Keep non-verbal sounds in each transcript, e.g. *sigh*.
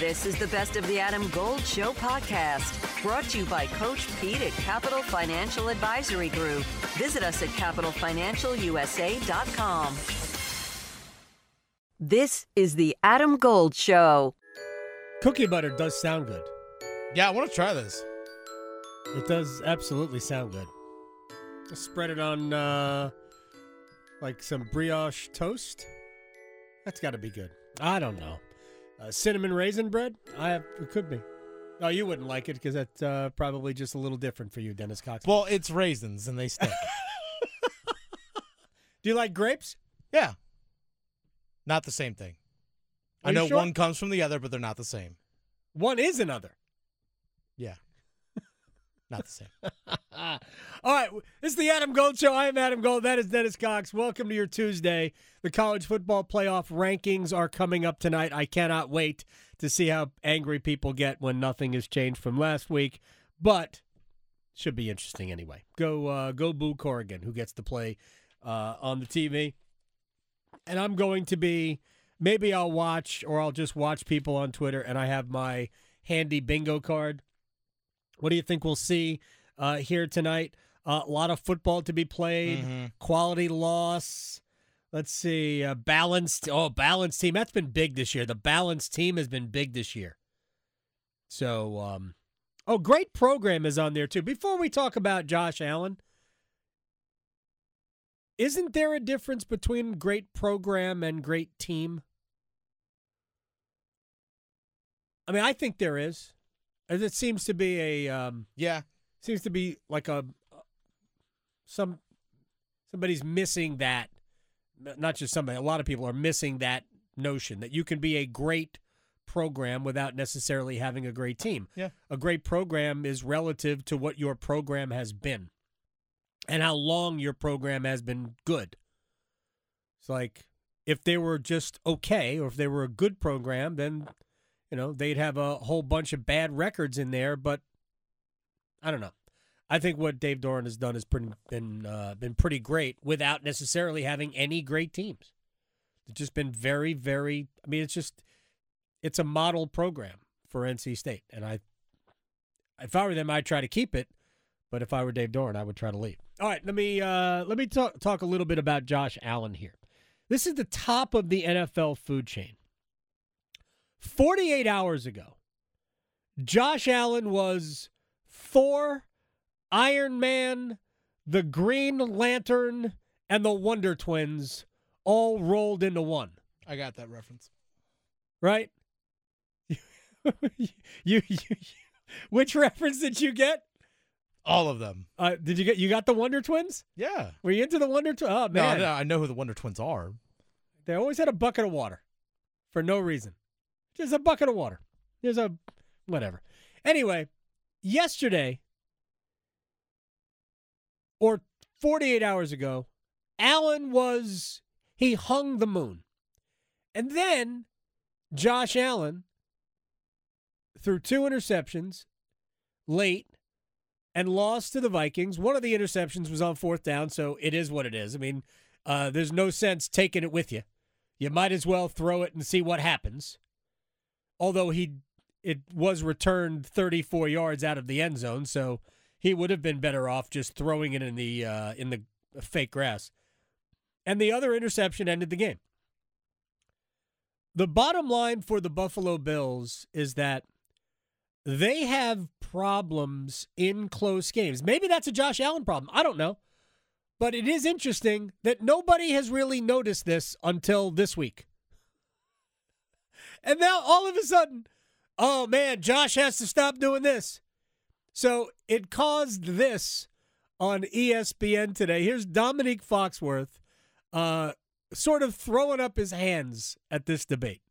This is the Best of the Adam Gold Show podcast, brought to you by Coach Pete at Capital Financial Advisory Group. Visit us at capitalfinancialusa.com. This is the Adam Gold Show. Cookie butter does sound good. Yeah, I want to try this. It does absolutely sound good. Just spread it on uh, like some brioche toast. That's got to be good. I don't know. Uh, cinnamon raisin bread? I have, it could be. Oh, you wouldn't like it because that's uh, probably just a little different for you, Dennis Cox. Well, it's raisins and they stink. *laughs* Do you like grapes? yeah. Not the same thing. Are I know sure? one comes from the other, but they're not the same. One is another. Not the same. *laughs* All right, this is the Adam Gold Show. I am Adam Gold. That is Dennis Cox. Welcome to your Tuesday. The college football playoff rankings are coming up tonight. I cannot wait to see how angry people get when nothing has changed from last week, but should be interesting anyway. Go, uh, go, Boo Corrigan, who gets to play uh, on the TV, and I'm going to be. Maybe I'll watch, or I'll just watch people on Twitter, and I have my handy bingo card. What do you think we'll see uh, here tonight? Uh, a lot of football to be played. Quality loss. Let's see. Uh, balanced. Oh, balanced team. That's been big this year. The balanced team has been big this year. So, um, oh, great program is on there too. Before we talk about Josh Allen, isn't there a difference between great program and great team? I mean, I think there is. As It seems to be a um, Yeah. seems to be like a some somebody's missing that not just somebody a lot of people are missing that notion that you can be a great program without necessarily having a great team Yeah. a great program is relative to what your program has been and how long your program has been good it's like if they were just okay or if they were a good program then you know they'd have a whole bunch of bad records in there but I don't know. I think what Dave Doeren has done has pretty, been uh, been pretty great without necessarily having any great teams. It's just been very, very. I mean, it's just it's a model program for NC State, and I, if I were them, I'd try to keep it. But if I were Dave Doeren, I would try to leave. All right, let me uh, let me talk talk a little bit about Josh Allen here. This is the top of the NFL food chain. Forty eight hours ago, Josh Allen was Thor, Iron Man, the Green Lantern, and the Wonder Twins all rolled into one, I got that reference. right? *laughs* you, you, you, which reference did you get? All of them. Uh, did you get you got the Wonder Twins? Yeah. Were you into the Wonder Twins? Oh No, man, no, I know who the Wonder Twins are. they always had a bucket of water for no reason. Just a bucket of water. There's a whatever. Anyway, yesterday or 48 hours ago, Allen was he hung the moon. And then Josh Allen threw two interceptions late and lost to the Vikings. One of the interceptions was on fourth down, so it is what it is. I mean, uh, there's no sense taking it with you. You might as well throw it and see what happens. Although he it was returned 34 yards out of the end zone, so he would have been better off just throwing it in the uh, in the fake grass. And the other interception ended the game. The bottom line for the Buffalo Bills is that they have problems in close games. Maybe that's a Josh Allen problem. I don't know. But it is interesting that nobody has really noticed this until this week. And now all of a sudden, oh man, Josh has to stop doing this. So it caused this on ESPN today. Here's Dominique Foxworth uh, sort of throwing up his hands at this debate.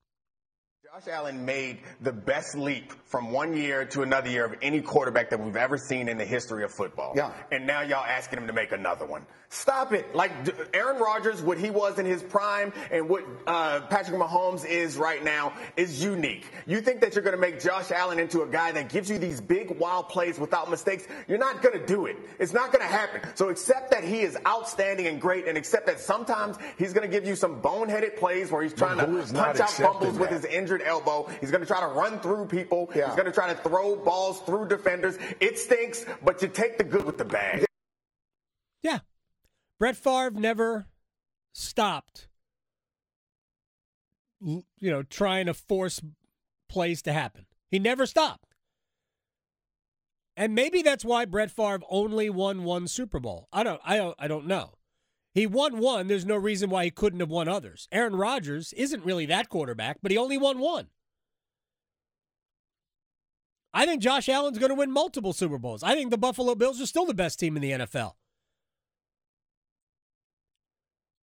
Josh Allen made the best leap from one year to another year of any quarterback that we've ever seen in the history of football. Yeah. And now y'all asking him to make another one. Stop it. Like Aaron Rodgers, what he was in his prime and what uh, Patrick Mahomes is right now is unique. You think that you're going to make Josh Allen into a guy that gives you these big, wild plays without mistakes? You're not going to do it. It's not going to happen. So accept that he is outstanding and great and accept that sometimes he's going to give you some boneheaded plays where he's trying to punch out fumbles with his injured elbow. He's going to try to run through people. He's going to try to throw balls through defenders. It stinks, but you take the good with the bad. Yeah. Brett Favre never stopped, you know, trying to force plays to happen. He never stopped. And maybe that's why Brett Favre only won one Super Bowl. I don't I don't I don't know. He won one, there's no reason why he couldn't have won others. Aaron Rodgers isn't really that quarterback, but he only won one. I think Josh Allen's going to win multiple Super Bowls. I think the Buffalo Bills are still the best team in the NFL.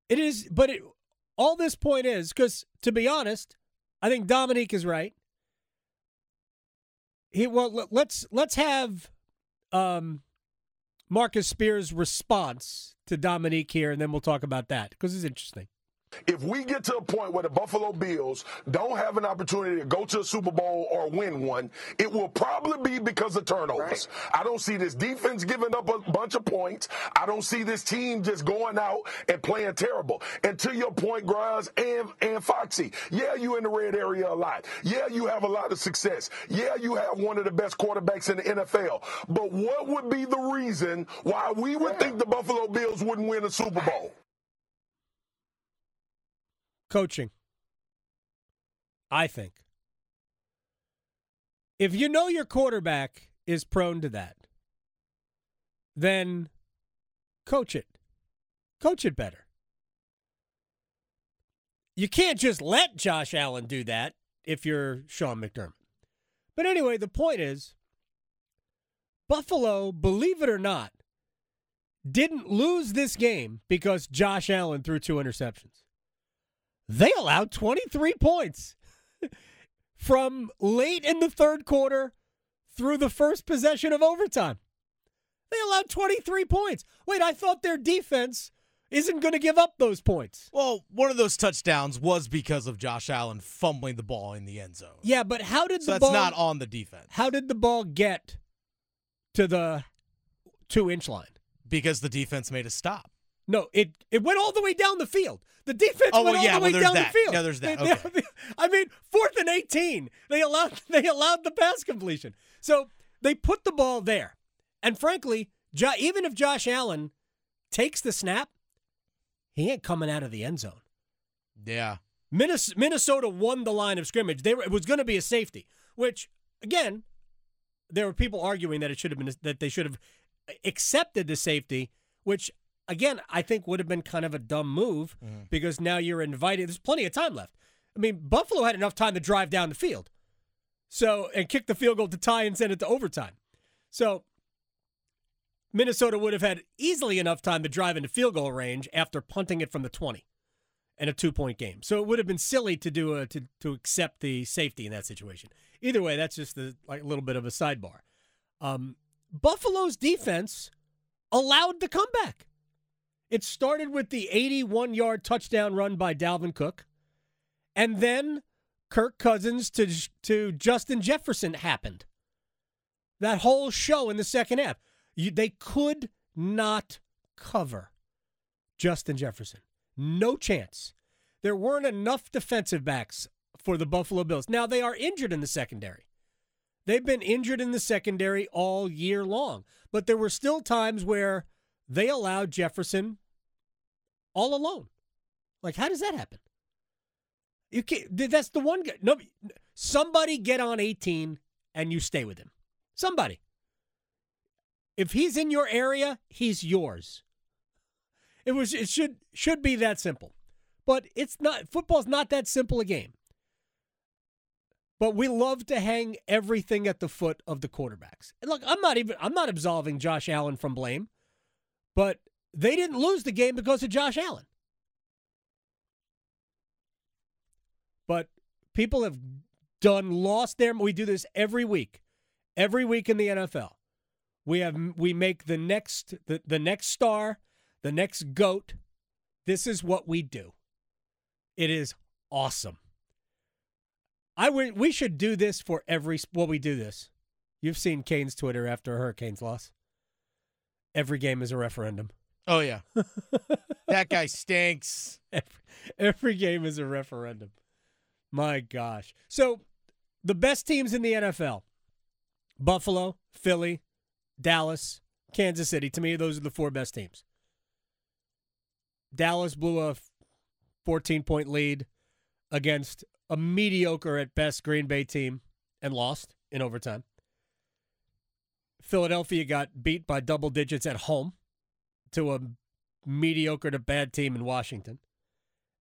It is, but it, all this point is because, to be honest, I think Dominique is right. He well, let- let's let's have um, Marcus Spears' response to Dominique here, and then we'll talk about that because it's interesting. If we get to a point where the Buffalo Bills don't have an opportunity to go to a Super Bowl or win one, it will probably be because of turnovers. I don't see this defense giving up a bunch of points. I don't see this team just going out and playing terrible. And to your point, Graz and, and Foxy, yeah, you in the red area a lot. Yeah, you have a lot of success. Yeah, you have one of the best quarterbacks in the NFL. But what would be the reason why we would think the Buffalo Bills wouldn't win a Super Bowl? Coaching. I think. If you know your quarterback is prone to that, then coach it. Coach it better. You can't just let Josh Allen do that if you're Sean McDermott. But anyway, the point is Buffalo, believe it or not, didn't lose this game because Josh Allen threw two interceptions. They allowed 23 points *laughs* from late in the third quarter through the first possession of overtime. They allowed 23 points. Wait, I thought their defense isn't going to give up those points. Well, one of those touchdowns was because of Josh Allen fumbling the ball in the end zone. Yeah, but how did So the that's ball not on the defense. How did the ball get to the 2-inch line? Because the defense made a stop. No, it it went all the way down the field. The defense Oh, went well, all the way down that. the field. Yeah, there's that. They- Okay. they- *laughs* I mean, fourth and eighteen. They allowed *laughs* they allowed the pass completion. So they put the ball there. And frankly, jo- even if Josh Allen takes the snap, he ain't coming out of the end zone. Yeah. Minnes- Minnesota won the line of scrimmage. They were, it was going to be a safety, which again, there were people arguing that it should have been that they should have accepted the safety, which again I think would have been kind of a dumb move because now you're invited. There's plenty of time left. I mean, Buffalo had enough time to drive down the field, so and kick the field goal to tie and send it to overtime. So Minnesota would have had easily enough time to drive into field goal range after punting it from the 20 and a two point game. So it would have been silly to do a, to to accept the safety in that situation. Either way, that's just a like a little bit of a sidebar. Um, Buffalo's defense allowed the comeback. It started with the 81 yard touchdown run by Dalvin Cook, and then Kirk Cousins to to Justin Jefferson happened. That whole show in the second half, you, they could not cover Justin Jefferson. No chance. There weren't enough defensive backs for the Buffalo Bills. Now they are injured in the secondary. They've been injured in the secondary all year long, but there were still times where they allowed Jefferson all alone. Like, how does that happen? You can't. That's the one guy. No, somebody get on 18 and you stay with him. Somebody. If he's in your area, he's yours. It was. It should should be that simple, but it's not. Football's not that simple a game. But we love to hang everything at the foot of the quarterbacks. And look, I'm not even. I'm not absolving Josh Allen from blame, but they didn't lose the game because of Josh Allen. But people have done lost their. We do this every week, every week in the NFL. We have we make the next the, the next star, the next goat. This is what we do. It is awesome. I we should do this for every well we do this. You've seen Kane's Twitter after a Hurricanes loss. Every game is a referendum. Oh yeah. *laughs* that guy stinks. Every, every game is a referendum. My gosh. So the best teams in the NFL Buffalo, Philly, Dallas, Kansas City. To me, those are the four best teams. Dallas blew a 14 point lead against a mediocre at best Green Bay team and lost in overtime. Philadelphia got beat by double digits at home to a mediocre to bad team in Washington.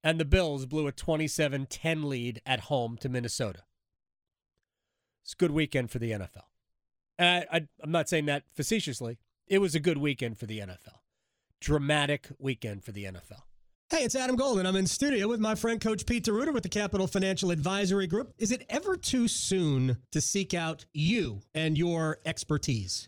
And the Bills blew a 27 10 lead at home to Minnesota. It's a good weekend for the NFL. And I, I'm not saying that facetiously. It was a good weekend for the NFL. Dramatic weekend for the NFL. Hey, it's Adam Golden. I'm in studio with my friend Coach Pete D'Arruda with the Capital Financial Advisory Group. Is it ever too soon to seek out you and your expertise?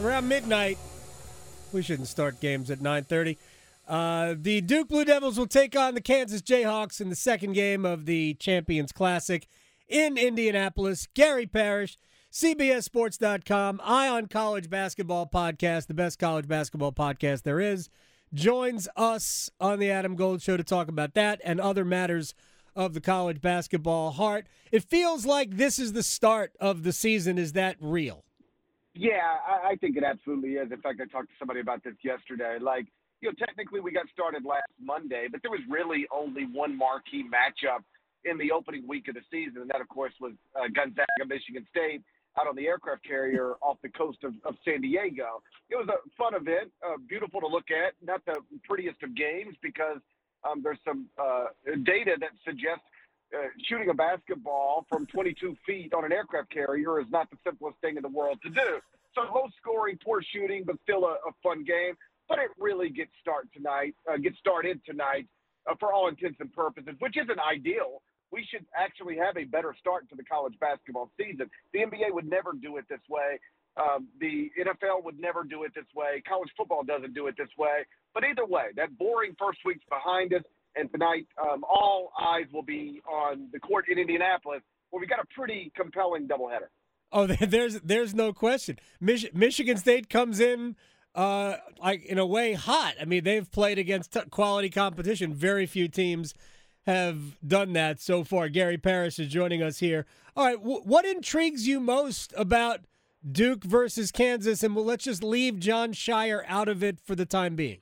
Around midnight, we shouldn't start games at 9:30. Uh, the Duke Blue Devils will take on the Kansas Jayhawks in the second game of the Champions Classic in Indianapolis. Gary Parrish, CBSSports.com, Eye on College Basketball Podcast, the best college basketball podcast there is, joins us on the Adam Gold Show to talk about that and other matters of the college basketball heart. It feels like this is the start of the season. Is that real? Yeah, I, I think it absolutely is. In fact, I talked to somebody about this yesterday. Like, you know, technically we got started last Monday, but there was really only one marquee matchup in the opening week of the season, and that, of course, was uh, Gonzaga, Michigan State, out on the aircraft carrier *laughs* off the coast of, of San Diego. It was a fun event, uh, beautiful to look at. Not the prettiest of games because um, there's some uh, data that suggests uh, shooting a basketball from 22 feet on an aircraft carrier is not the simplest thing in the world to do. So low scoring, poor shooting, but still a, a fun game. But it really gets start tonight, uh, gets started tonight uh, for all intents and purposes, which isn't ideal. We should actually have a better start to the college basketball season. The NBA would never do it this way. Um, the NFL would never do it this way. College football doesn't do it this way. But either way, that boring first week's behind us. And tonight, um, all eyes will be on the court in Indianapolis, where we got a pretty compelling doubleheader. Oh, *laughs* there's there's no question. Mich- Michigan State comes in uh, like in a way hot. I mean, they've played against t- quality competition. Very few teams have done that so far. Gary Parrish is joining us here. All right, w- what intrigues you most about Duke versus Kansas? And well, let's just leave Jon Scheyer out of it for the time being.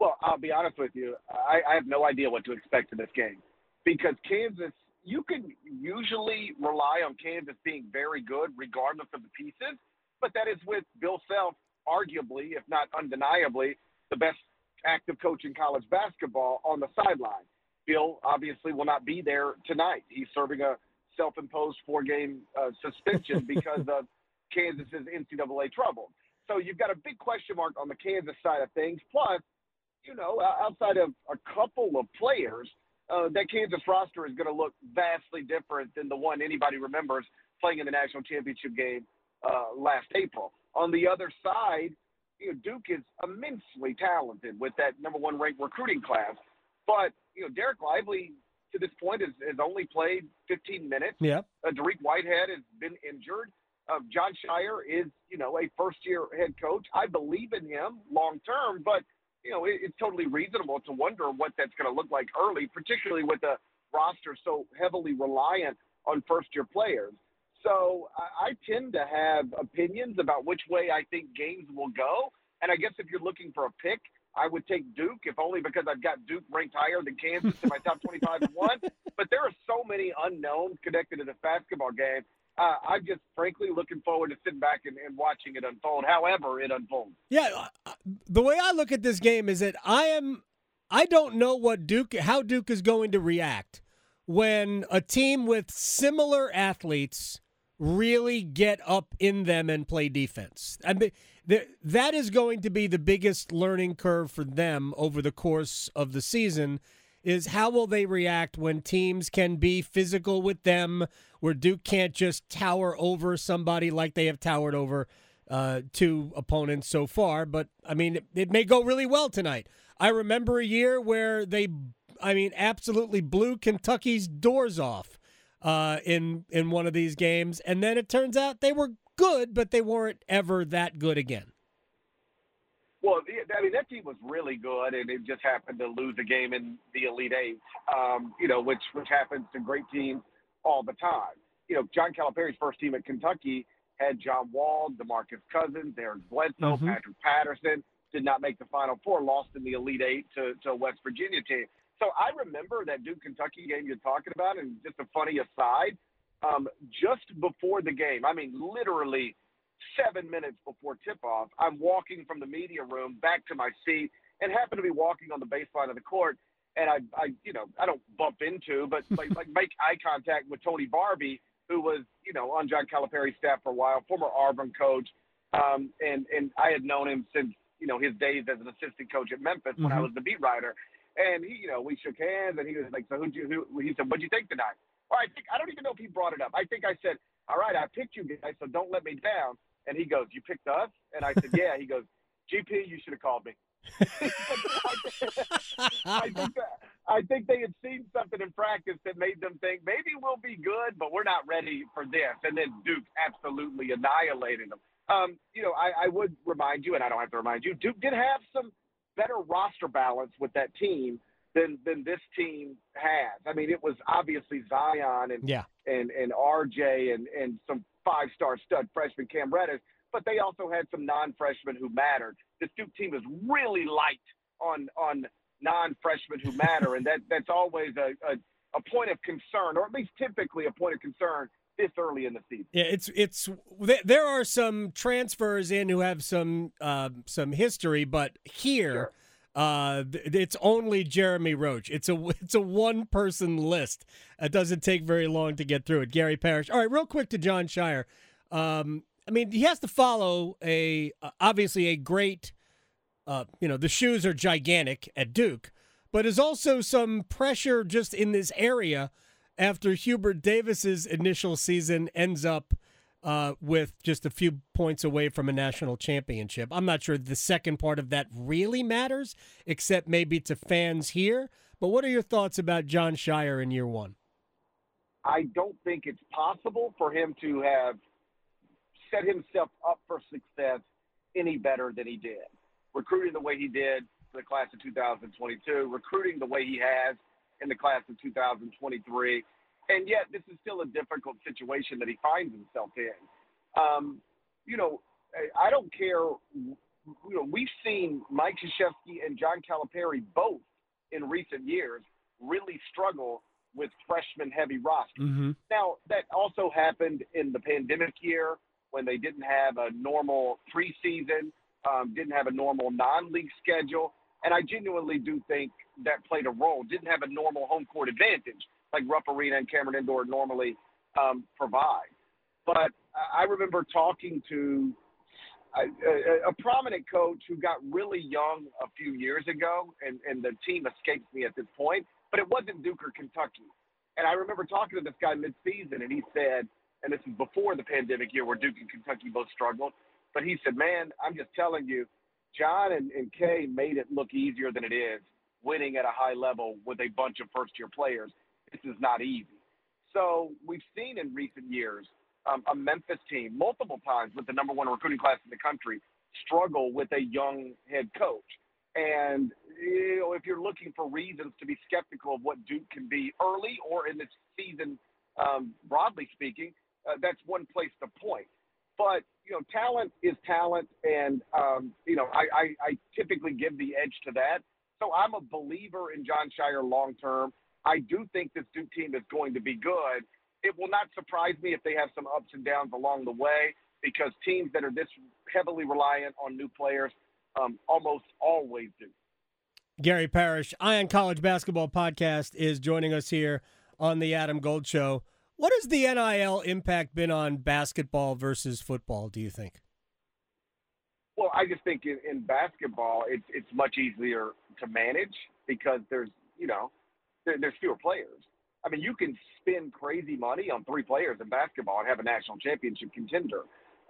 Well, I'll be honest with you. I, I have no idea what to expect in this game because Kansas, you can usually rely on Kansas being very good regardless of the pieces, but that is with Bill Self, arguably, if not undeniably, the best active coach in college basketball on the sideline. Bill obviously will not be there tonight. He's serving a self-imposed four-game uh, suspension *laughs* because of Kansas's NCAA trouble. So you've got a big question mark on the Kansas side of things. Plus, you know, outside of a couple of players, uh, that Kansas roster is going to look vastly different than the one anybody remembers playing in the national championship game uh, last April. On the other side, you know, Duke is immensely talented with that number one ranked recruiting class. But, you know, Dereck Lively to this point has, has only played 15 minutes. Yeah. Uh, Dariq Whitehead has been injured. Jon Scheyer is, you know, a first year head coach. I believe in him long term, but you know, it, it's totally reasonable to wonder what that's going to look like early, particularly with a roster so heavily reliant on first year players. So I, I tend to have opinions about which way I think games will go. And I guess if you're looking for a pick, I would take Duke, if only because I've got Duke ranked higher than Kansas in my top 25 and one. *laughs* But there are so many unknowns connected to this basketball game uh, I'm just frankly looking forward to sitting back and, and, watching it unfold, however it unfolds. Yeah, uh, the way I look at this game is that I am, I don't know what Duke, how Duke is going to react when a team with similar athletes really get up in them and play defense. I mean, that is going to be the biggest learning curve for them over the course of the season is how will they react when teams can be physical with them, where Duke can't just tower over somebody like they have towered over uh, two opponents so far. But I mean, it, it may go really well tonight. I remember a year where they, I mean, absolutely blew Kentucky's doors off uh, in in one of these games, and then it turns out they were good, but they weren't ever that good again. Well, I mean that team was really good, and it just happened to lose a game in the Elite Eight. Um, you know, which which happens to great teams all the time. You know, John Calipari's first team at Kentucky had John Wall, DeMarcus Cousins, Eric Bledsoe, mm-hmm. Patrick Patterson. Did not make the Final Four, lost in the Elite Eight to to a West Virginia team. So I remember that Duke Kentucky game you're talking about, and just a funny aside, um, just before the game, I mean, literally seven minutes before tip off, I'm walking from the media room back to my seat and happen to be walking on the baseline of the court. And I, I you know, I don't bump into, but *laughs* like, like make eye contact with Tony Barbee, who was, you know, on John Calipari's staff for a while, former Auburn coach. Um, and, and I had known him since, you know, his days as an assistant coach at Memphis mm-hmm. when I mm-hmm. was the beat writer. And he, you know, we shook hands and he was like, so who'd you, who, he said, what'd you think tonight? Well, I think, I don't even know if he brought it up. I think I said, all right, I picked you guys, so don't let me down. And he goes, "You picked us?" And I said, "Yeah." He goes, "GP, you should have called me." *laughs* I, think that, I think they had seen something in practice that made them think maybe we'll be good, but we're not ready for this. And then Duke absolutely annihilated them. Um, you know, I, I would remind you, and I don't have to remind you, Duke did have some better roster balance with that team than than this team has. I mean, it was obviously Zion and yeah. and and RJ and and some five star stud freshman Cam Reddish, but they also had some non freshmen who mattered. This Duke team is really light on on non freshmen who matter, and that that's always a, a a point of concern, or at least typically a point of concern this early in the season. Yeah, it's it's there are some transfers in who have some uh, some history, but here. Sure. Uh, it's only Jeremy Roach. It's a *laughs* it's a one person list. It doesn't take very long to get through it. Gary Parrish. All right, real quick to Jon Scheyer. Um, I mean, he has to follow a uh, obviously a great. Uh, you know, the shoes are gigantic at Duke, but there's also some pressure just in this area after Hubert Davis's initial season ends up uh, with just a few points away from a national championship. I'm not sure the second part of that really matters, except maybe to fans here. But what are your thoughts about Jon Scheyer in year one? I don't think it's possible for him to have set himself up for success any better than he did. Recruiting the way he did for the class of 2022, recruiting the way he has in the class of 2023, and yet this is still a difficult situation that he finds himself in. Um, you know, I don't care. You know, we've seen Mike Krzyzewski and John Calipari both in recent years really struggle with freshman-heavy rosters. Mm-hmm. Now, that also happened in the pandemic year when they didn't have a normal preseason, um, didn't have a normal non-league schedule, and I genuinely do think that played a role. Didn't have a normal home court advantage like Rupp Arena and Cameron Indoor normally um, provide. But I remember talking to a, a, a, prominent coach who got really young a few years ago, and, and the team escapes me at this point, but it wasn't Duke or Kentucky. And I remember talking to this guy midseason, and he said, and this is before the pandemic year where Duke and Kentucky both struggled, but he said, Man, I'm just telling you, John and, and Kay made it look easier than it is winning at a high level with a bunch of first year players this is not easy. So we've seen in recent years um, a Memphis team multiple times with the number one recruiting class in the country struggle with a young head coach. And you know, if you're looking for reasons to be skeptical of what Duke can be early or in this season, um, broadly speaking, uh, that's one place to point. But you know, talent is talent, and um, you know, I, I, I typically give the edge to that. So I'm a believer in Jon Scheyer long term. I do think this Duke team is going to be good. It will not surprise me if they have some ups and downs along the way because teams that are this heavily reliant on new players um, almost always do. Gary Parrish, Eye on College Basketball Podcast, is joining us here on the Adam Gold Show. What has the NIL impact been on basketball versus football, do you think? Well, I just think in, in basketball, it's, it's much easier to manage because there's, you know, there, there's fewer players. I mean, you can spend crazy money on three players in basketball and have a national championship contender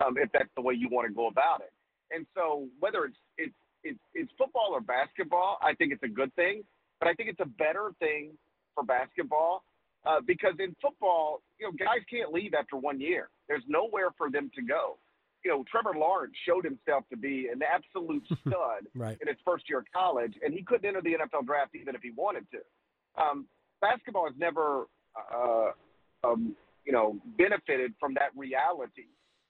um, if that's the way you want to go about it. And so, whether it's it's it's, it's football or basketball, I think it's a good thing. But I think it's a better thing for basketball uh, because in football, you know, guys can't leave after one year. There's nowhere for them to go. You know, Trevor Lawrence showed himself to be an absolute *laughs* stud Right. in his first year of college, and he couldn't enter the NFL draft even if he wanted to. Um, basketball has never, uh, um, you know, benefited from that reality.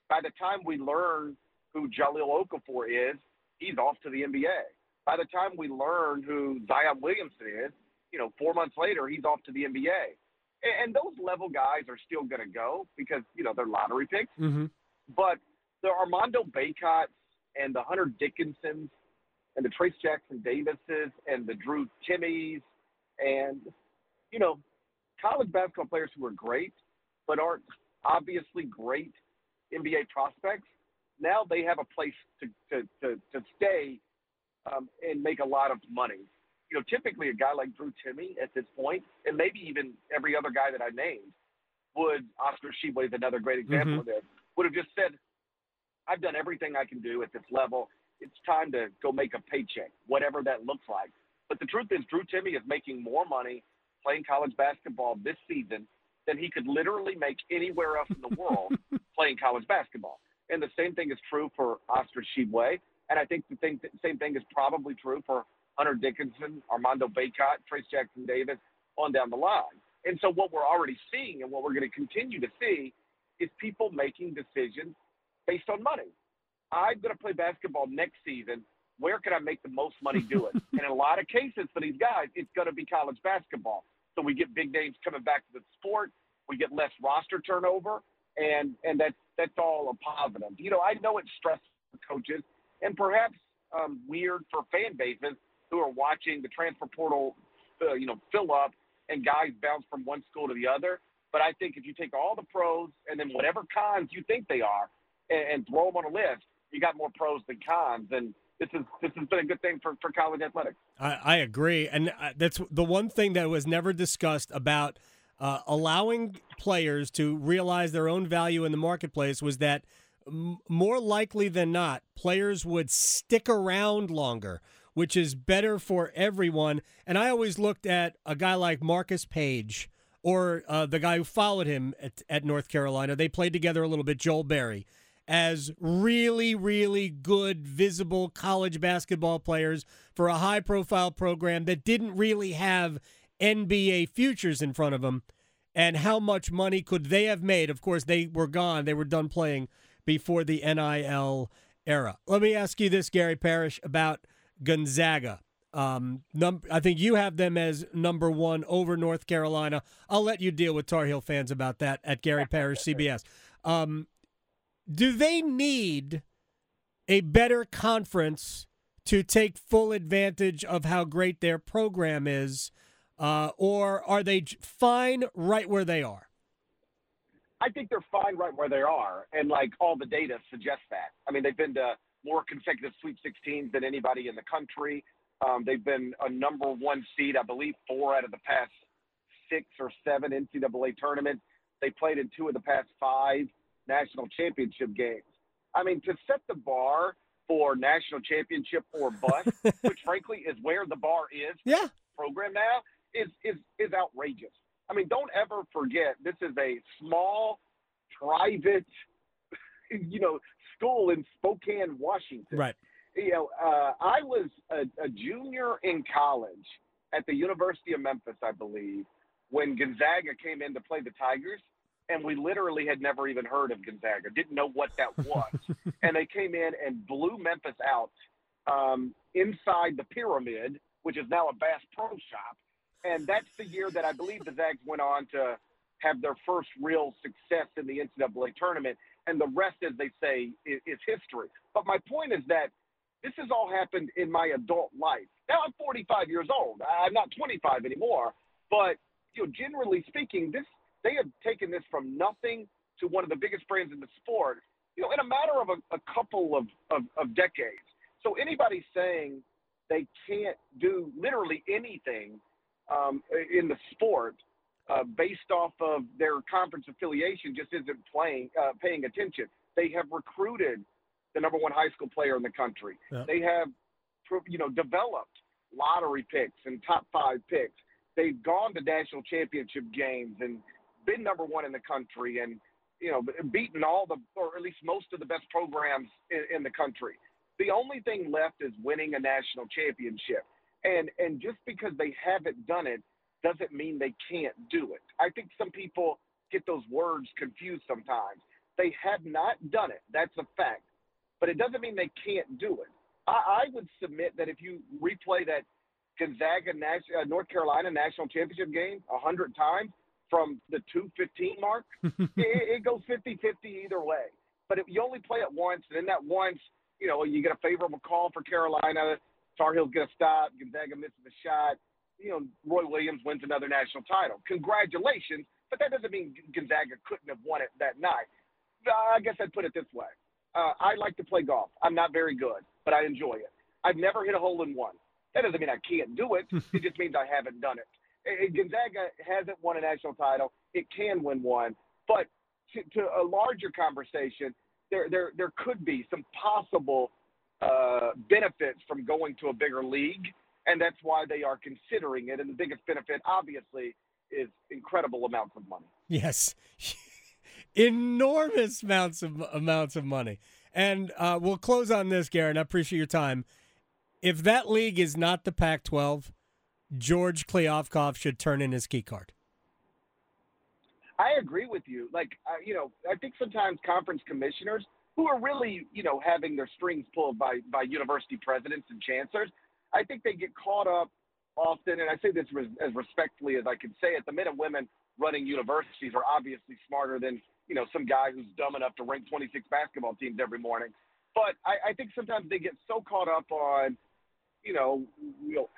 By the time we learn who Jahlil Okafor is, he's off to the NBA. By the time we learn who Zion Williamson is, you know, four months later, he's off to the NBA. And, and those level guys are still going to go because, you know, they're lottery picks. Mm-hmm. But the Armando Bacots and the Hunter Dickinsons and the Trayce Jackson Davises and the Drew Timmes and, you know, college basketball players who are great but aren't obviously great NBA prospects, now they have a place to, to, to, to stay um, and make a lot of money. You know, typically a guy like Drew Timme at this point, and maybe even every other guy that I named, would Oscar Tshiebwe is another great example Mhm. of this, would have just said, I've done everything I can do at this level. It's time to go make a paycheck, whatever that looks like. But the truth is, Drew Timme is making more money playing college basketball this season than he could literally make anywhere else in the *laughs* world playing college basketball. And the same thing is true for Oscar Tshiebwe. And I think the thing, same thing is probably true for Hunter Dickinson, Armando Bacot, Trayce Jackson Davis, on down the line. And so what we're already seeing and what we're going to continue to see is people making decisions based on money. I'm going to play basketball next season. Where can I make the most money doing? it? *laughs* and in a lot of cases for these guys, it's going to be college basketball. So we get big names coming back to the sport. We get less roster turnover, and and that's that's all a positive. You know, I know it's stressful for coaches, and perhaps um, weird for fan bases who are watching the transfer portal, uh, you know, fill up and guys bounce from one school to the other. But I think if you take all the pros and then whatever cons you think they are, and, and throw them on a list, you got more pros than cons. And this is this has been a good thing for, for college athletics. I, I agree, and uh, that's the one thing that was never discussed about uh, allowing players to realize their own value in the marketplace was that m- more likely than not, players would stick around longer, which is better for everyone. And I always looked at a guy like Marcus Paige or uh, the guy who followed him at, at North Carolina. They played together a little bit, Joel Berry as really, really good, visible college basketball players for a high profile program that didn't really have NBA futures in front of them. And how much money could they have made? Of course, they were gone, they were done playing before the NIL era. Let me ask you this, Gary Parrish, about Gonzaga. Um, num- I think you have them as number one over North Carolina. I'll let you deal with Tar Heel fans about that at Gary Parrish CBS. Um, do they need a better conference to take full advantage of how great their program is, uh, or are they fine right where they are? I think they're fine right where they are, and like all the data suggests that. I mean, they've been to more consecutive Sweet 16s than anybody in the country. Um, they've been a number one seed, I believe, four out of the past six or seven NCAA tournaments. They played in two of the past five national championship games. I mean, to set the bar for national championship or bust, *laughs* which frankly is where the bar is yeah. program now, is is is outrageous. I mean, don't ever forget this is a small, private, *laughs* you know, school in Spokane, Washington. Right. You know, uh, I was a, a junior in college at the University of Memphis, I believe, when Gonzaga came in to play the Tigers, and we literally had never even heard of Gonzaga, didn't know what that *laughs* was, and they came in and blew Memphis out um, inside the pyramid, which is now a Bass Pro Shop, and that's the year that I believe the Zags went on to have their first real success in the NCAA tournament, and the rest, as they say, is, is history. But my point is that this has all happened in my adult life. Now I'm 45 years old. I'm not 25 anymore, but you know, generally speaking, this they have taken this from nothing to one of the biggest brands in the sport, you know, in a matter of a, a couple of, of, of decades. So anybody saying they can't do literally anything um, in the sport uh, based off of their conference affiliation just isn't playing uh, paying attention. They have recruited the number one high school player in the country. Yeah. They have, you know, developed lottery picks and top five picks. They've gone to national championship games and been number one in the country and you know beaten all the or at least most of the best programs in, in the country. The only thing left is winning a national championship. And and just because they haven't done it doesn't mean they can't do it. I think some people get those words confused sometimes. They have not done it. That's a fact. But it doesn't mean they can't do it. I, I would submit that if you replay that Gonzaga uh, North Carolina national championship game a hundred times from the 215 mark, *laughs* it, it goes 50-50 either way. But if you only play it once, and in that once, you know, you get a favorable call for Carolina, Tar Heels get a stop, Gonzaga misses a shot, you know, Roy Williams wins another national title. Congratulations, but that doesn't mean Gonzaga couldn't have won it that night. Uh, I guess I'd put it this way. Uh, I like to play golf. I'm not very good, but I enjoy it. I've never hit a hole in one. That doesn't mean I can't do it. *laughs* it just means I haven't done it. Gonzaga hasn't won a national title. It can win one, but to, to a larger conversation, there there there could be some possible uh, benefits from going to a bigger league, and that's why they are considering it. And the biggest benefit, obviously, is incredible amounts of money. Yes, *laughs* enormous amounts of amounts of money. And uh, we'll close on this, Garrett. I appreciate your time. If that league is not the Pac-12, George Kliavkoff should turn in his key card. I agree with you. Like, uh, you know, I think sometimes conference commissioners who are really, you know, having their strings pulled by by university presidents and chancellors, I think they get caught up often, and I say this res- as respectfully as I can say it. The men and women running universities are obviously smarter than you know some guy who's dumb enough to rank 26 basketball teams every morning. But I, I think sometimes they get so caught up on, you know, you know,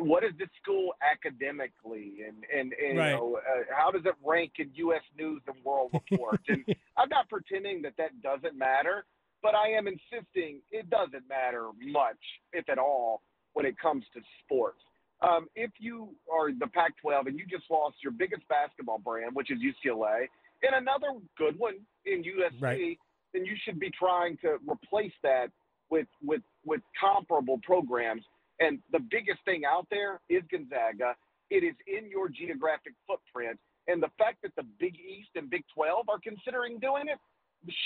what is this school academically, and and, and Right. you know, uh, how does it rank in U.S. News and World Report? and *laughs* I'm not pretending that that doesn't matter, but I am insisting it doesn't matter much, if at all, when it comes to sports. Um, if you are the Pac-12 and you just lost your biggest basketball brand, which is UCLA, and another good one in USC, Right. then you should be trying to replace that with with with comparable programs. And the biggest thing out there is Gonzaga. It is in your geographic footprint, and the fact that the Big East and Big 12 are considering doing it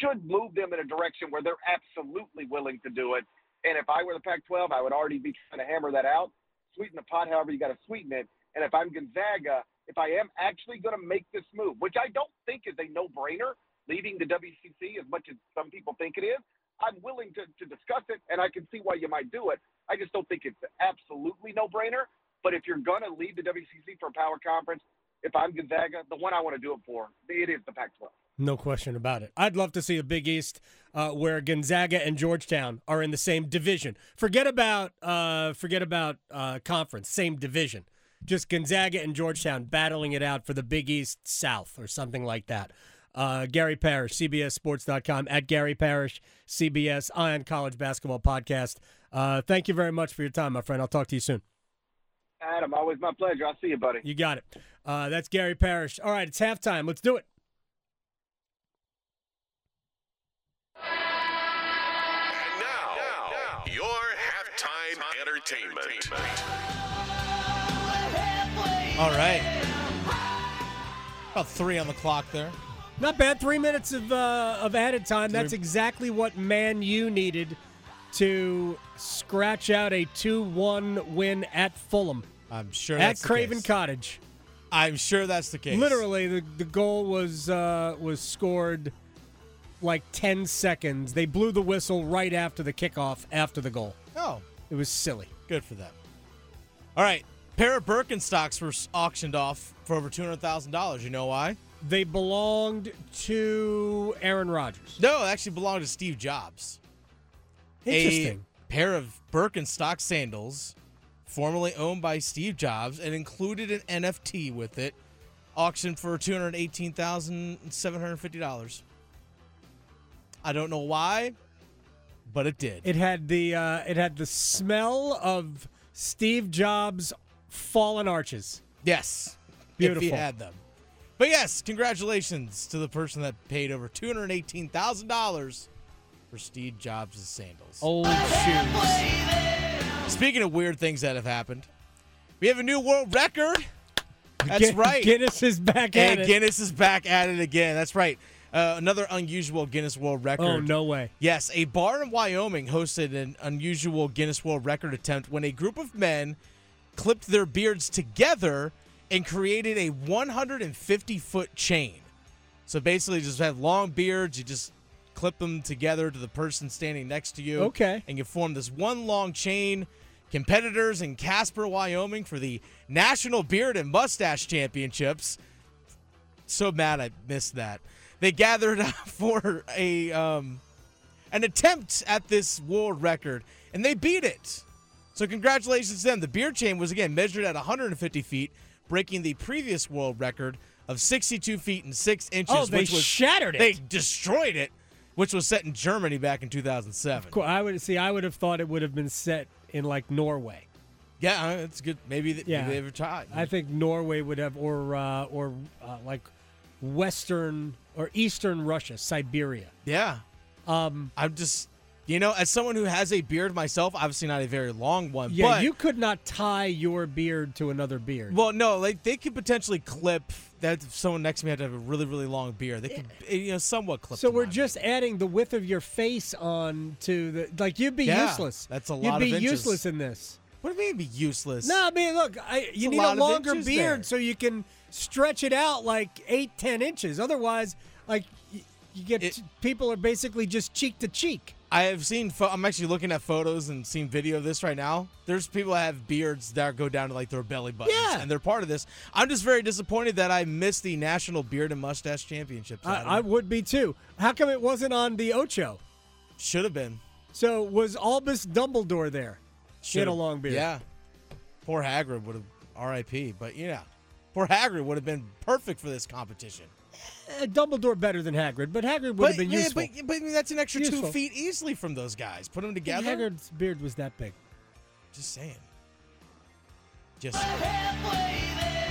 should move them in a direction where they're absolutely willing to do it. And if I were the Pac-12, I would already be trying to hammer that out, sweeten the pot however you got to sweeten it. And if I'm Gonzaga, if I am actually going to make this move, which I don't think is a no-brainer, leaving the WCC as much as some people think it is, I'm willing to, to discuss it, and I can see why you might do it. I just don't think it's absolutely no-brainer. But if you're going to leave the WCC for a power conference, if I'm Gonzaga, the one I want to do it for, it is the Pac-12. No question about it. I'd love to see a Big East uh, where Gonzaga and Georgetown are in the same division. Forget about uh, forget about uh, conference, same division. Just Gonzaga and Georgetown battling it out for the Big East South or something like that. Uh, Gary Parrish, CBSSports.com, at Gary Parrish, CBS Eye on College Basketball Podcast. Uh, thank you very much for your time, my friend. I'll talk to you soon. Adam, always my pleasure. I'll see you, buddy. You got it. Uh, that's Gary Parrish. All right, it's halftime. Let's do it. And now, your halftime entertainment. All right. About three on the clock there. Not bad. Three minutes of uh, of added time. That's exactly what Man U needed to scratch out a two-one win at Fulham I'm sure at that's the Craven. Cottage. I'm sure that's the case. Literally, the the goal was uh, was scored like ten seconds. They blew the whistle right after the kickoff after the goal. Oh, It was silly. good for them. All right. Pair of Birkenstocks were auctioned off for over $200,000. You know why? They belonged to Aaron Rodgers. No, it actually belonged to Steve Jobs. Interesting. A pair of Birkenstock sandals, formerly owned by Steve Jobs, and included an NFT with it, auctioned for two hundred eighteen thousand seven hundred fifty dollars. I don't know why, but it did. It had the uh, it had the smell of Steve Jobs fallen arches. Yes. beautiful. If he had them. But yes, congratulations to the person that paid over $218,000 for Steve Jobs' sandals. Old shoes. Speaking of weird things that have happened, we have a new world record. That's Gu- right. Guinness is back at and it. Guinness is back at it again. That's right. Uh, another unusual Guinness World Record. Oh no way! Yes, a bar in Wyoming hosted an unusual Guinness World Record attempt when a group of men clipped their beards together and created a 150 foot chain. So basically, just had long beards. You just clip them together to the person standing next to you. Okay. And you form this one long chain. Competitors in Casper, Wyoming for the National Beard and Mustache Championships. So mad I missed that. They gathered *laughs* for a um, an attempt at this world record, and they beat it. So congratulations to them. The beard chain was again measured at 150 feet, breaking the previous world record of 62 feet and six inches. Oh, they which was, shattered it. They destroyed it, which was set in Germany back in 2007. Cool. I would see. I would have thought it would have been set in like Norway. Yeah, it's good. Maybe, th- Yeah. maybe they ever tried. I think Norway would have, or uh, or uh, like Western or Eastern Russia, Siberia. Yeah. Um, I'm just, you know, as someone who has a beard myself, obviously not a very long one. yeah, but, you could not tie your beard to another beard. Well, no, like they could potentially clip that. If someone next to me had to have a really, really long beard, they could, eh, you know, somewhat clip. so we're just adding the width of your face on to the like you'd be Yeah, useless. that's a You'd lot of be useless in this. What do you mean be useless? No, I mean look, I, you need a longer beard there. so you can stretch it out like eight, ten inches. Otherwise, like you get people are basically just cheek to cheek. I have seen. Fo- I'm actually looking at photos and seeing video of this right now. There's people that have beards that go down to like their belly buttons, Yeah. and they're part of this. I'm just very disappointed that I missed the National Beard and Mustache Championships. I, I would be too. How come it wasn't on the Ocho? Should have been. So was Albus Dumbledore there? He had a long beard. Yeah. Poor Hagrid would have R.I.P. But yeah, poor Hagrid would have been perfect for this competition. Uh, Dumbledore better than Hagrid, but Hagrid would but, have been yeah, useful. But, but I mean, that's an extra Useful. two feet easily from those guys. Put them together. Hagrid's beard was that big. Just saying. Just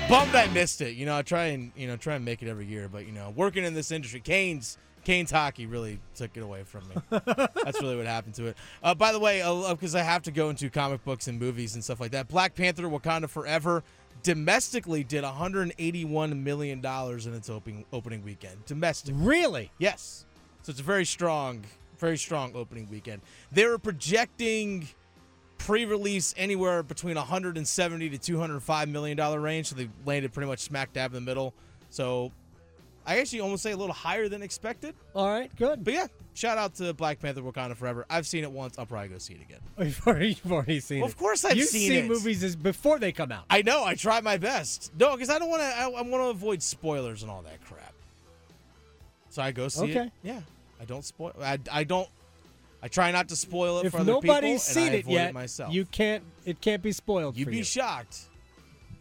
bummed I missed it. You know, I try and you know try and make it every year, but you know, working in this industry, Canes Canes hockey really took it away from me. *laughs* That's really what happened to it. Uh, by the way, because I have to go into comic books and movies and stuff like that. Black Panther: Wakanda Forever domestically did 181 million dollars in its opening opening weekend. Domestic. Really? Yes. So it's a very strong, very strong opening weekend. They were projecting pre-release anywhere between 170 to 205 million dollar range, so they landed pretty much smack dab in the middle. So I actually almost say a little higher than expected. All right, good. But yeah, shout out to Black Panther: Wakanda Forever. I've seen it once. I'll probably go see it again. Oh, *laughs* You've already, you've already seen Well, it. of course I've You've seen seen it. movies as before they come out. I know. I try my best. No, because I don't want to. I, I want to avoid spoilers and all that crap. So I go see it. Okay. Yeah, I don't spoil. I, I don't. I try not to spoil it if for other people. nobody's and seen I it avoid yet, myself. you can't. It can't be spoiled You'd for be you. shocked.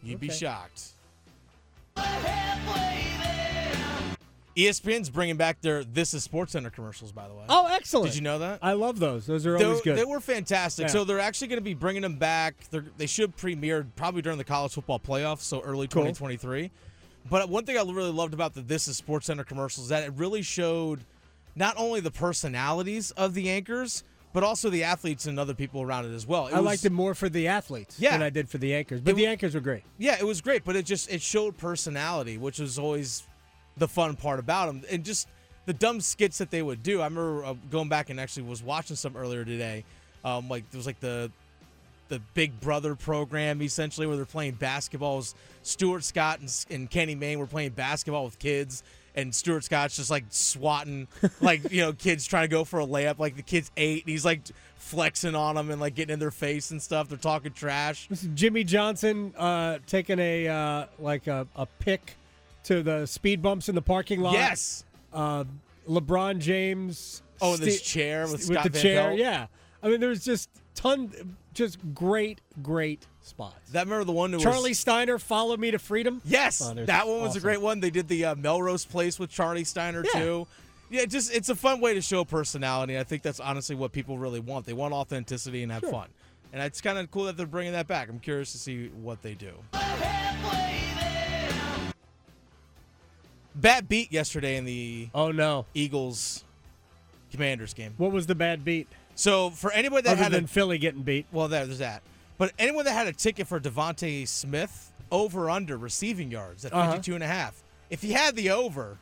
You'd be Okay. shocked. ESPN's bringing back their "This Is SportsCenter" commercials. By the way. oh, excellent! Did you know that? I love those. Those are They always were, good. they were fantastic. Yeah. So they're actually going to be bringing them back. They're, they should premiere probably during the college football playoffs, so early Cool. 2023. But one thing I really loved about the This Is SportsCenter commercials is that it really showed not only the personalities of the anchors, but also the athletes and other people around it as well. It I was- liked it more for the athletes Yeah. than I did for the anchors. But It the anchors were great. Yeah, it was great, but it just it showed personality, which was always the fun part about them, and just the dumb skits that they would do. I remember uh, going back and actually was watching some earlier today. Um, like there was like the the Big Brother program essentially where they're playing basketball. Stuart Scott and, and Kenny Mayne were playing basketball with kids. And Stuart Scott's just like swatting, *laughs* like you know, kids trying to go for a layup. Like the kid's eight, and he's like flexing on them and like getting in their face and stuff. They're talking trash. This is Jimmy Johnson uh, taking a uh, like a, a pick to the speed bumps in the parking lot. Yes. Uh, LeBron James. Oh, in this chair with with the Van chair. Pelt? Yeah. I mean, there's just ton, just great, great spots. That remember the one that Charlie was Steiner, "Follow Me to Freedom." Yes, Oh, that one was awesome. a great one. They did the uh, Melrose Place with Charlie Steiner Yeah. too. Yeah, just it's a fun way to show personality. I think that's honestly what people really want. They want authenticity and have Sure. fun. And it's kind of cool that they're bringing that back. I'm curious to see what they do. Bad beat yesterday in the Oh no. Eagles Commanders game. What was the bad beat? So for anybody that Other had than a, Philly getting beat. well, there's that. But anyone that had a ticket for DeVonta Smith over under receiving yards at Uh-huh. 52 and a half, if you had the over,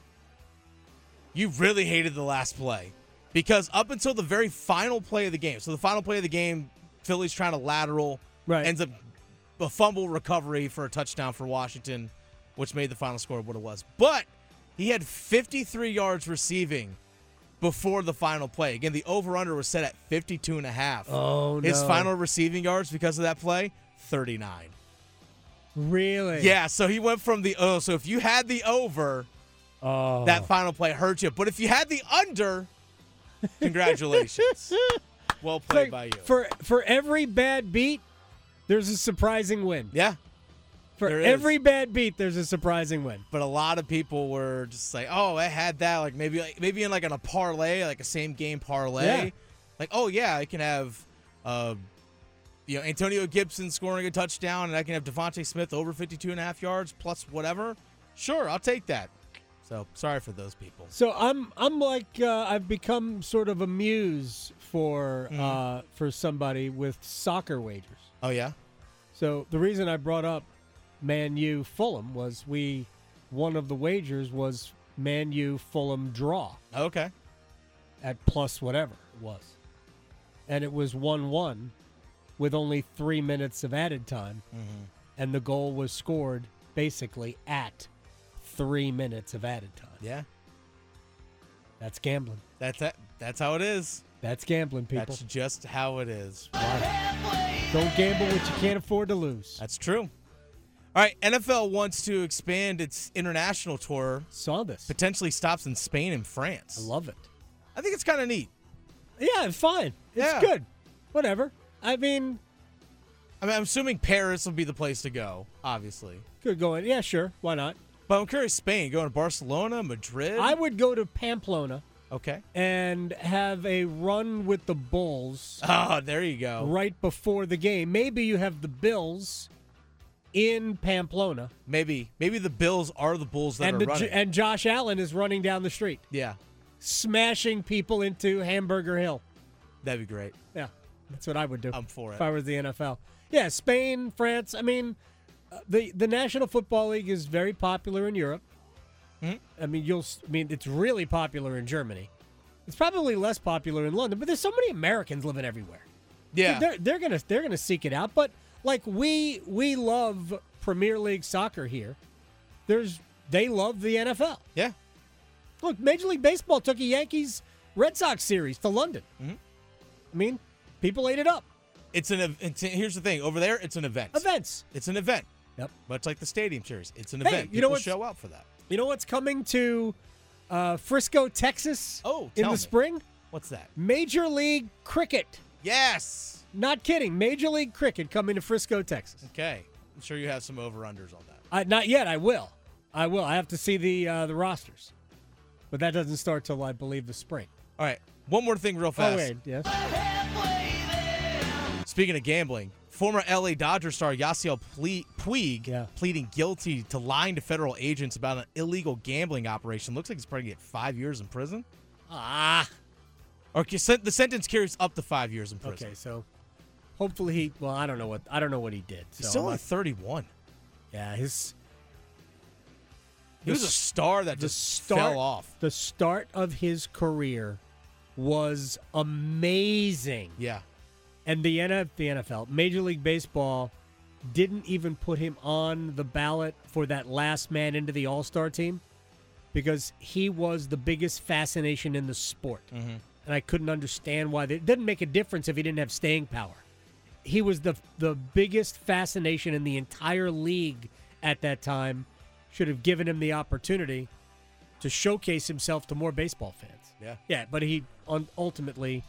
you really hated the last play because up until the very final play of the game, so the final play of the game, Philly's trying to lateral, Right. ends up a fumble recovery for a touchdown for Washington, which made the final score what it was. But he had 53 yards receiving before the final play. Again, the over under was set at 52 and a half. Oh no. His final receiving yards because of that play, 39. Really? Yeah, so he went from the oh, so if you had the over, Oh. that final play hurt you. But if you had the under, congratulations. *laughs* well played by you. For for every bad beat, there's a surprising win. yeah. For there is. every bad beat, there's a surprising win. But a lot of people were just like, "Oh, I had that." Like maybe, like maybe in like in a parlay, like a same game parlay. Yeah. Like, oh yeah, I can have, uh, you know, Antonio Gibson scoring a touchdown, and I can have DeVonta Smith over 52 and a half yards plus whatever. Sure, I'll take that. So sorry for those people. So I'm I'm like uh, I've become sort of a muse for Mm-hmm. uh, for somebody with soccer wagers. Oh yeah. So the reason I brought up Man U Fulham was we one of the wagers was Man U Fulham draw Okay. at plus whatever it was, and it was one one with only three minutes of added time, Mm-hmm. and the goal was scored basically at three minutes of added time. Yeah. That's gambling. That's that. That's how it is. That's gambling, people. That's just how it is. Don't gamble what you can't afford to lose. That's true. All right, NFL wants to expand its international tour. Saw this. Potentially stops in Spain and France. I love it. I think it's kind of neat. Yeah, fine. It's Yeah. good. Whatever. I mean, I mean, I'm assuming Paris will be the place to go, obviously. could go in. Yeah, sure. Why not? But I'm curious, Spain, going to Barcelona, Madrid. I would go to Pamplona okay. and have a run with the Bulls Oh, there you go. right before the game. Maybe you have the Bills in Pamplona, Maybe, maybe the Bills are the Bulls that and are the, running. and Josh Allen is running down the street, yeah, smashing people into Hamburger Hill. that'd be great. Yeah, that's what I would do. I'm for it. if I was the NFL. Yeah, Spain, France. I mean, uh, the the National Football League is very popular in Europe. Mhm. I mean, you'll. I mean, it's really popular in Germany. It's probably less popular in London, but there's so many Americans living everywhere. Yeah, they're they're gonna they're gonna seek it out. But like we we love Premier League soccer here. There's they love the NFL. yeah. Look, Major League Baseball took a Yankees Red Sox series to London. Mhm. I mean, people ate it up. It's an. It's, here's the thing. Over there, it's an event. Events. It's an event. Yep. Much like the Stadium Series, it's an Hey, event. you know People what's- show up for that. You know what's coming to uh, Frisco, Texas? Oh, in the me. spring, What's that? Major League Cricket. Yes. Not kidding. Major League Cricket coming to Frisco, Texas. Okay. I'm sure you have some over unders on that. Not yet. I will. I will. I have to see the uh, the rosters, but that doesn't start till I believe the spring. All right. One more thing, real fast. Oh wait, yes. Speaking of gambling, former LA Dodger star Yasiel Puig Yeah. pleading guilty to lying to federal agents about an illegal gambling operation. Looks like he's probably get five years in prison. Ah. Or the sentence carries up to five years in prison. Okay, so hopefully he. Well, I don't know what I don't know what he did. He's so still I'm only not- 31. yeah, his He was a star that the just start fell off. The start of his career was amazing. Yeah. And the NF, the NFL, Major League Baseball didn't even put him on the ballot for that last man into the All Star team because he was the biggest fascination in the sport. Mhm. And I couldn't understand why. They, it didn't make a difference if he didn't have staying power. He was the the biggest fascination in the entire league at that time. Should have given him the opportunity to showcase himself to more baseball fans. Yeah. Yeah, but he un- ultimately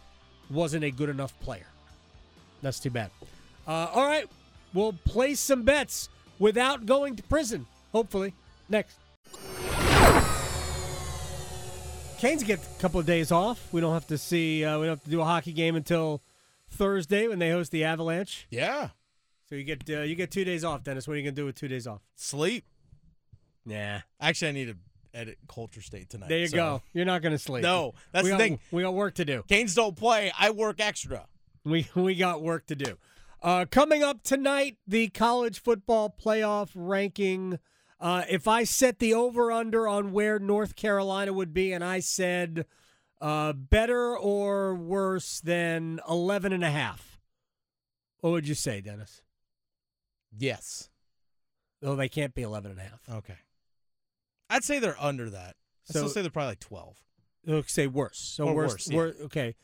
wasn't a good enough player. That's too bad. Uh, all right, we'll place some bets without going to prison. Hopefully, next. Canes get a couple of days off. We don't have to see. Uh, we don't have to do a hockey game until Thursday when they host the Avalanche. Yeah. So you get uh, you get two days off, Dennis. What are you gonna do with two days off? Sleep. Nah. Actually, I need to edit Culture State tonight. There you so- go. You're not gonna sleep. No, that's we the got, thing. We got work to do. Canes don't play. I work extra. We we got work to do. Uh, coming up tonight, the college football playoff ranking. Uh, if I set the over under on where North Carolina would be, and I said uh, better or worse than 11 and a half, what would you say, Dennis? Yes. Oh, they can't be 11 and a half. Okay. I'd say they're under that. I'd So- still say they're probably like 12. Oh, say worse. So Or worse. worse, yeah. okay,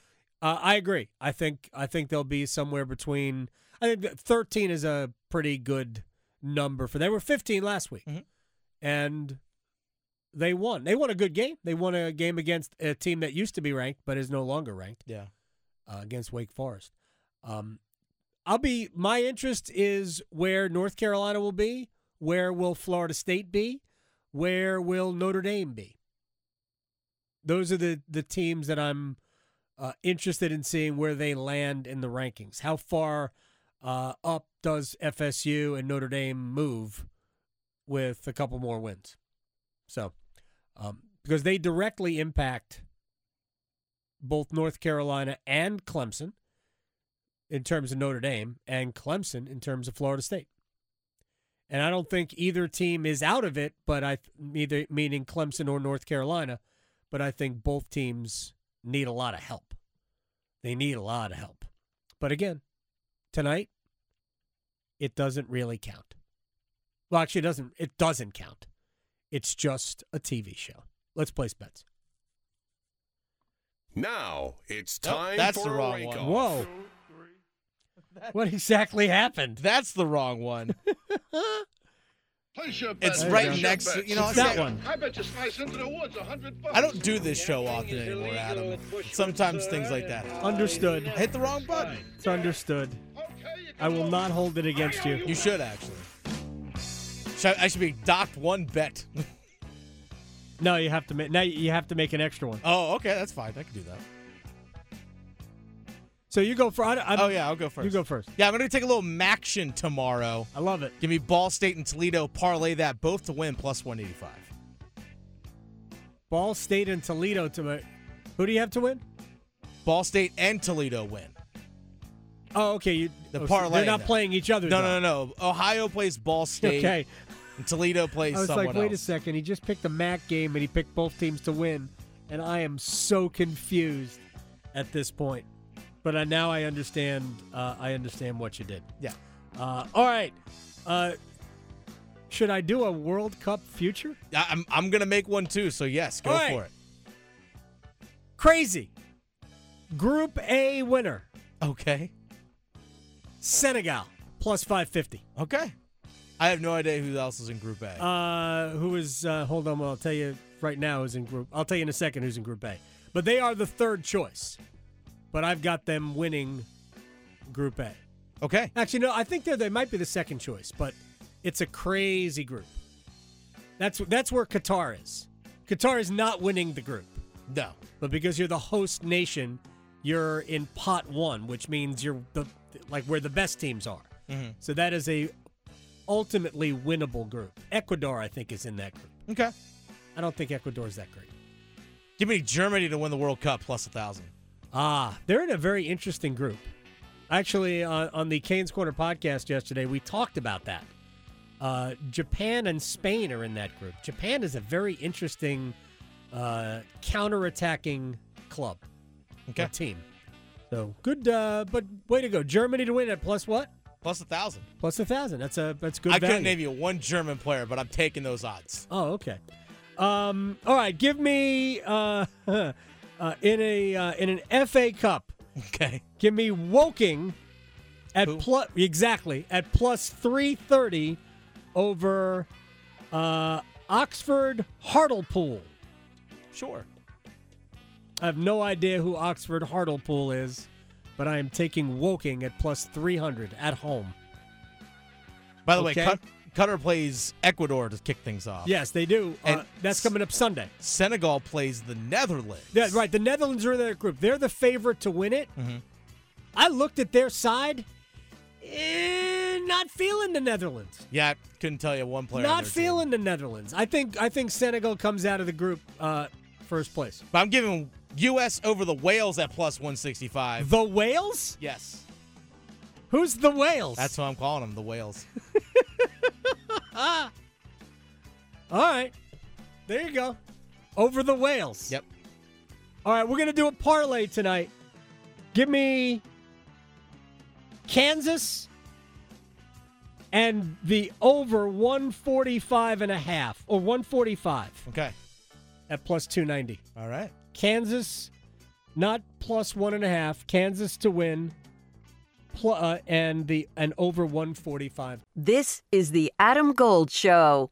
uh, I agree. I think I think they'll be somewhere between. I think thirteen is a pretty good number for. They were fifteen last week, Mhm. and they won. They won a good game. They won a game against a team that used to be ranked but is no longer ranked Yeah. uh, against Wake Forest. Um, I'll be. My interest is where North Carolina will be. Where will Florida State be? Where will Notre Dame be? Those are the the teams that I'm uh, interested in seeing where they land in the rankings. How far uh, up does FSU and Notre Dame move with a couple more wins? So, um, because they directly impact both North Carolina and Clemson in terms of Notre Dame and Clemson in terms of Florida State. And I don't think either team is out of it, but I either meaning Clemson or North Carolina, but I think both teams need a lot of help. They need a lot of help. But again, tonight it doesn't really count. Well, actually it doesn't it doesn't count. It's just a TV show. Let's place bets. Now it's Nope, time that's for the wrong rank one. off. Whoa. *laughs* What exactly happened? That's the wrong one. *laughs* Place your It's bets. right Place next to- you know, It's that one. I bet you slice into the woods a hundred bucks. I don't do this show often anymore, Adam. Sometimes things like that. Understood. Hit the wrong button. It's understood. I will not hold it against you. You should actually. I, should be docked one bet. No, you have to make now you have to make an extra one. oh, okay, that's fine. I can do that. So you go for. I, I'm, oh yeah, I'll go first. You go first. Yeah, I'm gonna take a little MACtion tomorrow. I love it. Give me Ball State and Toledo. Parlay that both to win plus 185. Ball State and Toledo to. Who do you have to win? Ball State and Toledo win. Oh, okay. You, The oh, so parlay. They're not that. playing each other. No, though. no, no, no. Ohio plays Ball *laughs* State. Okay. And Toledo plays I was like, wait a second. He just picked a MAC game and he picked both teams to win, and I am so confused at this point. But uh, now I understand. Uh, I understand what you did. Yeah. Uh, all right. Uh, should I do a World Cup future? I- I'm I'm gonna make one too. So yes, go right. for it. Crazy. Group A winner. Okay. Senegal plus 550. Okay. I have no idea who else is in Group A. Uh, who is? Uh, hold on, I'll tell you right now. Who's in group? I'll tell you in a second who's in Group A. But they are the third choice. But I've got them winning Group A. okay. Actually, no, I think they they might be the second choice, but it's a crazy group. That's that's where Qatar is. Qatar is not winning the group, No. but because you're the host nation, you're in pot one, which means you're the like where the best teams are. Mhm. So that is a ultimately winnable group. Ecuador, I think, is in that group. Okay. I don't think Ecuador is that great. Give me Germany to win the World Cup plus a thousand. Ah, they're in a very interesting group. Actually, uh, on the Kane's Corner podcast yesterday, we talked about that. Uh, Japan and Spain are in that group. Japan is a very interesting uh, counterattacking club, Okay. team. So good, uh, but way to go, Germany to win at plus what? Plus a thousand. Plus a thousand. That's a that's good. I value. couldn't name you one German player, but I'm taking those odds. Oh, okay. Um, all right, give me uh, *laughs* uh, in a uh, in an FA Cup. Okay. Give me Woking at Who? plus exactly at plus three thirty over uh, Oxford Hartlepool. Sure. I have no idea who Oxford Hartlepool is, but I am taking Woking at plus three hundred at home. By the way, Okay. Cut- Qatar plays Ecuador to kick things off. Yes, they do. And uh, that's coming up Sunday. Senegal plays the Netherlands. Yeah, right. The Netherlands are in that group. They're the favorite to win it. Mhm. I looked at their side, eh, not feeling the Netherlands. Yeah, I couldn't tell you one player. Not their team. feeling the Netherlands. I think I think Senegal comes out of the group uh, first place. But I'm giving U.S. over the Wales at plus 165. The Wales? Yes. Who's the Wales? That's what I'm calling them, the Wales. *laughs* All right. There you go. Over the Wales. Yep. All right, we're going to do a parlay tonight. Give me Kansas and the over 145 and a half or 145 Okay. At plus 290. All right. Kansas, not plus one and a half. Kansas to win, pl- uh, and the and over 145. This is the Adam Gold Show.